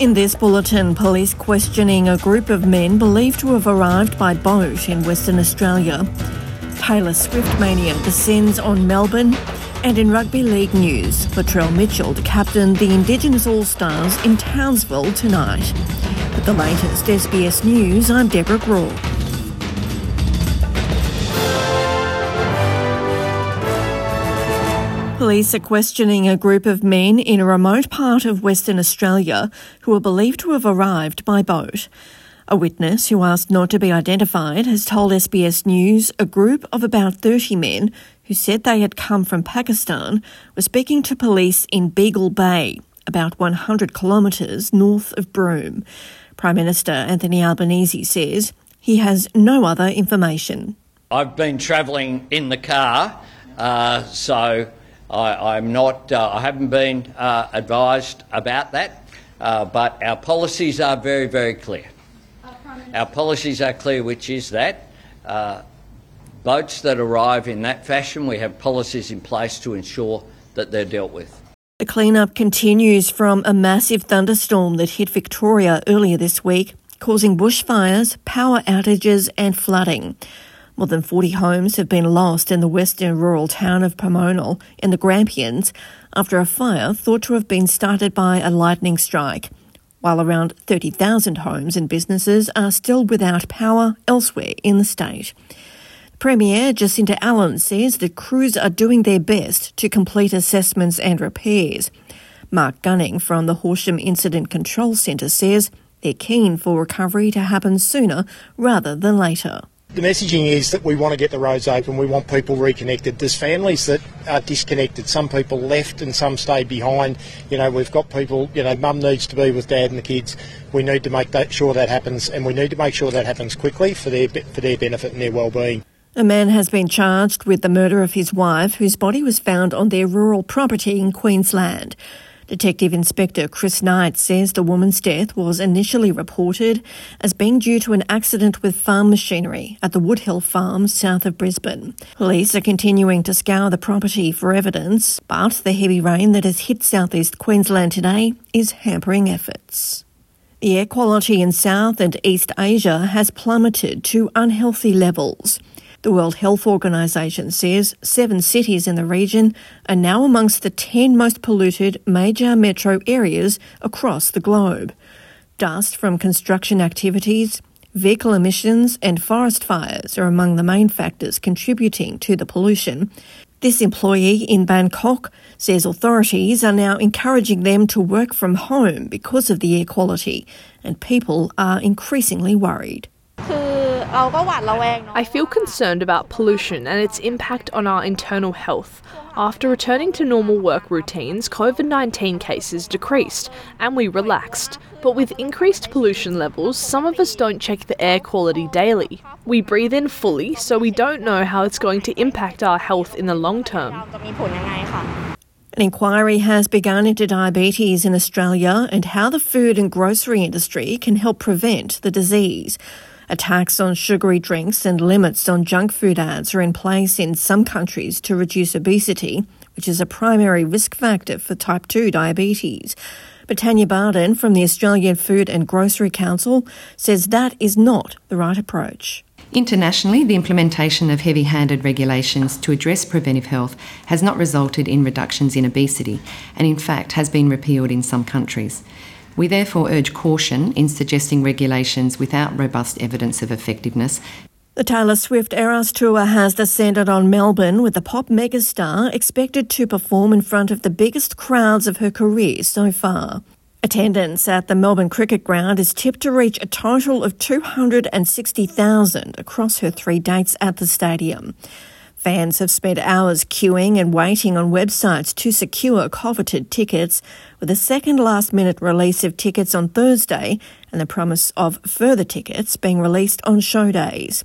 In this bulletin, police questioning a group of men believed to have arrived by boat in Western Australia. Taylor Swift mania descends on Melbourne. And in rugby league news, Latrell Mitchell to captain the Indigenous All Stars in Townsville tonight. With the latest SBS News, I'm Deborah Groarke. Police are questioning a group of men in a remote part of Western Australia who are believed to have arrived by boat. A witness who asked not to be identified has told SBS News a group of about 30 men who said they had come from Pakistan were speaking to police in Beagle Bay, about 100 kilometres north of Broome. Prime Minister Anthony Albanese says he has no other information. I've been travelling in the car, uh, so I, am not, uh, I haven't been uh, advised about that, uh, but our policies are very, very clear. Our policies are clear, which is that uh, boats that arrive in that fashion, we have policies in place to ensure that they're dealt with. The cleanup continues from a massive thunderstorm that hit Victoria earlier this week, causing bushfires, power outages, and flooding. More than 40 homes have been lost in the western rural town of Pomonal in the Grampians after a fire thought to have been started by a lightning strike, while around 30,000 homes and businesses are still without power elsewhere in the state. Premier Jacinta Allan says the crews are doing their best to complete assessments and repairs. Mark Gunning from the Horsham Incident Control Centre says they're keen for recovery to happen sooner rather than later. The messaging is that we want to get the roads open, we want people reconnected. There's families that are disconnected. Some people left and some stayed behind. You know, we've got people, you know, mum needs to be with dad and the kids. We need to make that, sure that happens and we need to make sure that happens quickly for their, for their benefit and their well-being. A man has been charged with the murder of his wife, whose body was found on their rural property in Queensland. Detective Inspector Chris Knight says the woman's death was initially reported as being due to an accident with farm machinery at the Woodhill farm south of Brisbane. Police are continuing to scour the property for evidence, but the heavy rain that has hit southeast Queensland today is hampering efforts. The air quality in South and East Asia has plummeted to unhealthy levels. The World Health Organization says seven cities in the region are now amongst the 10 most polluted major metro areas across the globe. Dust from construction activities, vehicle emissions, and forest fires are among the main factors contributing to the pollution. This employee in Bangkok says authorities are now encouraging them to work from home because of the air quality, and people are increasingly worried. I feel concerned about pollution and its impact on our internal health. After returning to normal work routines, COVID 19 cases decreased and we relaxed. But with increased pollution levels, some of us don't check the air quality daily. We breathe in fully, so we don't know how it's going to impact our health in the long term. An inquiry has begun into diabetes in Australia and how the food and grocery industry can help prevent the disease. A tax on sugary drinks and limits on junk food ads are in place in some countries to reduce obesity, which is a primary risk factor for type 2 diabetes. But Tanya Barden from the Australian Food and Grocery Council says that is not the right approach. Internationally, the implementation of heavy handed regulations to address preventive health has not resulted in reductions in obesity and, in fact, has been repealed in some countries. We therefore urge caution in suggesting regulations without robust evidence of effectiveness. The Taylor Swift Eras Tour has descended on Melbourne with the pop megastar expected to perform in front of the biggest crowds of her career so far. Attendance at the Melbourne Cricket Ground is tipped to reach a total of 260,000 across her three dates at the stadium. Fans have spent hours queuing and waiting on websites to secure coveted tickets, with a second last minute release of tickets on Thursday and the promise of further tickets being released on show days.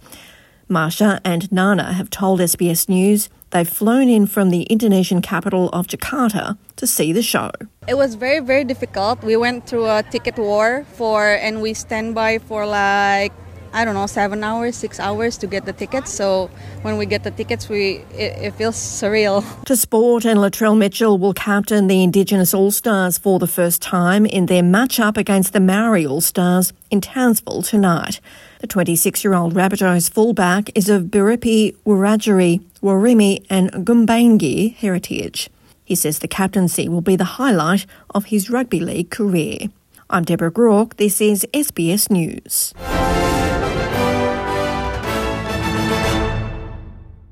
Marsha and Nana have told SBS News they've flown in from the Indonesian capital of Jakarta to see the show. It was very, very difficult. We went through a ticket war for, and we stand by for like I don't know, seven hours, six hours to get the tickets. So when we get the tickets, we it, it feels surreal. To sport, and Latrell Mitchell will captain the Indigenous All Stars for the first time in their match-up against the Maori All Stars in Townsville tonight. The 26-year-old Rabbitohs fullback is of Biripi, Wiradjuri, Worimi and Gumbaynggirr heritage. He says the captaincy will be the highlight of his rugby league career. I'm Deborah Groarke. This is SBS News.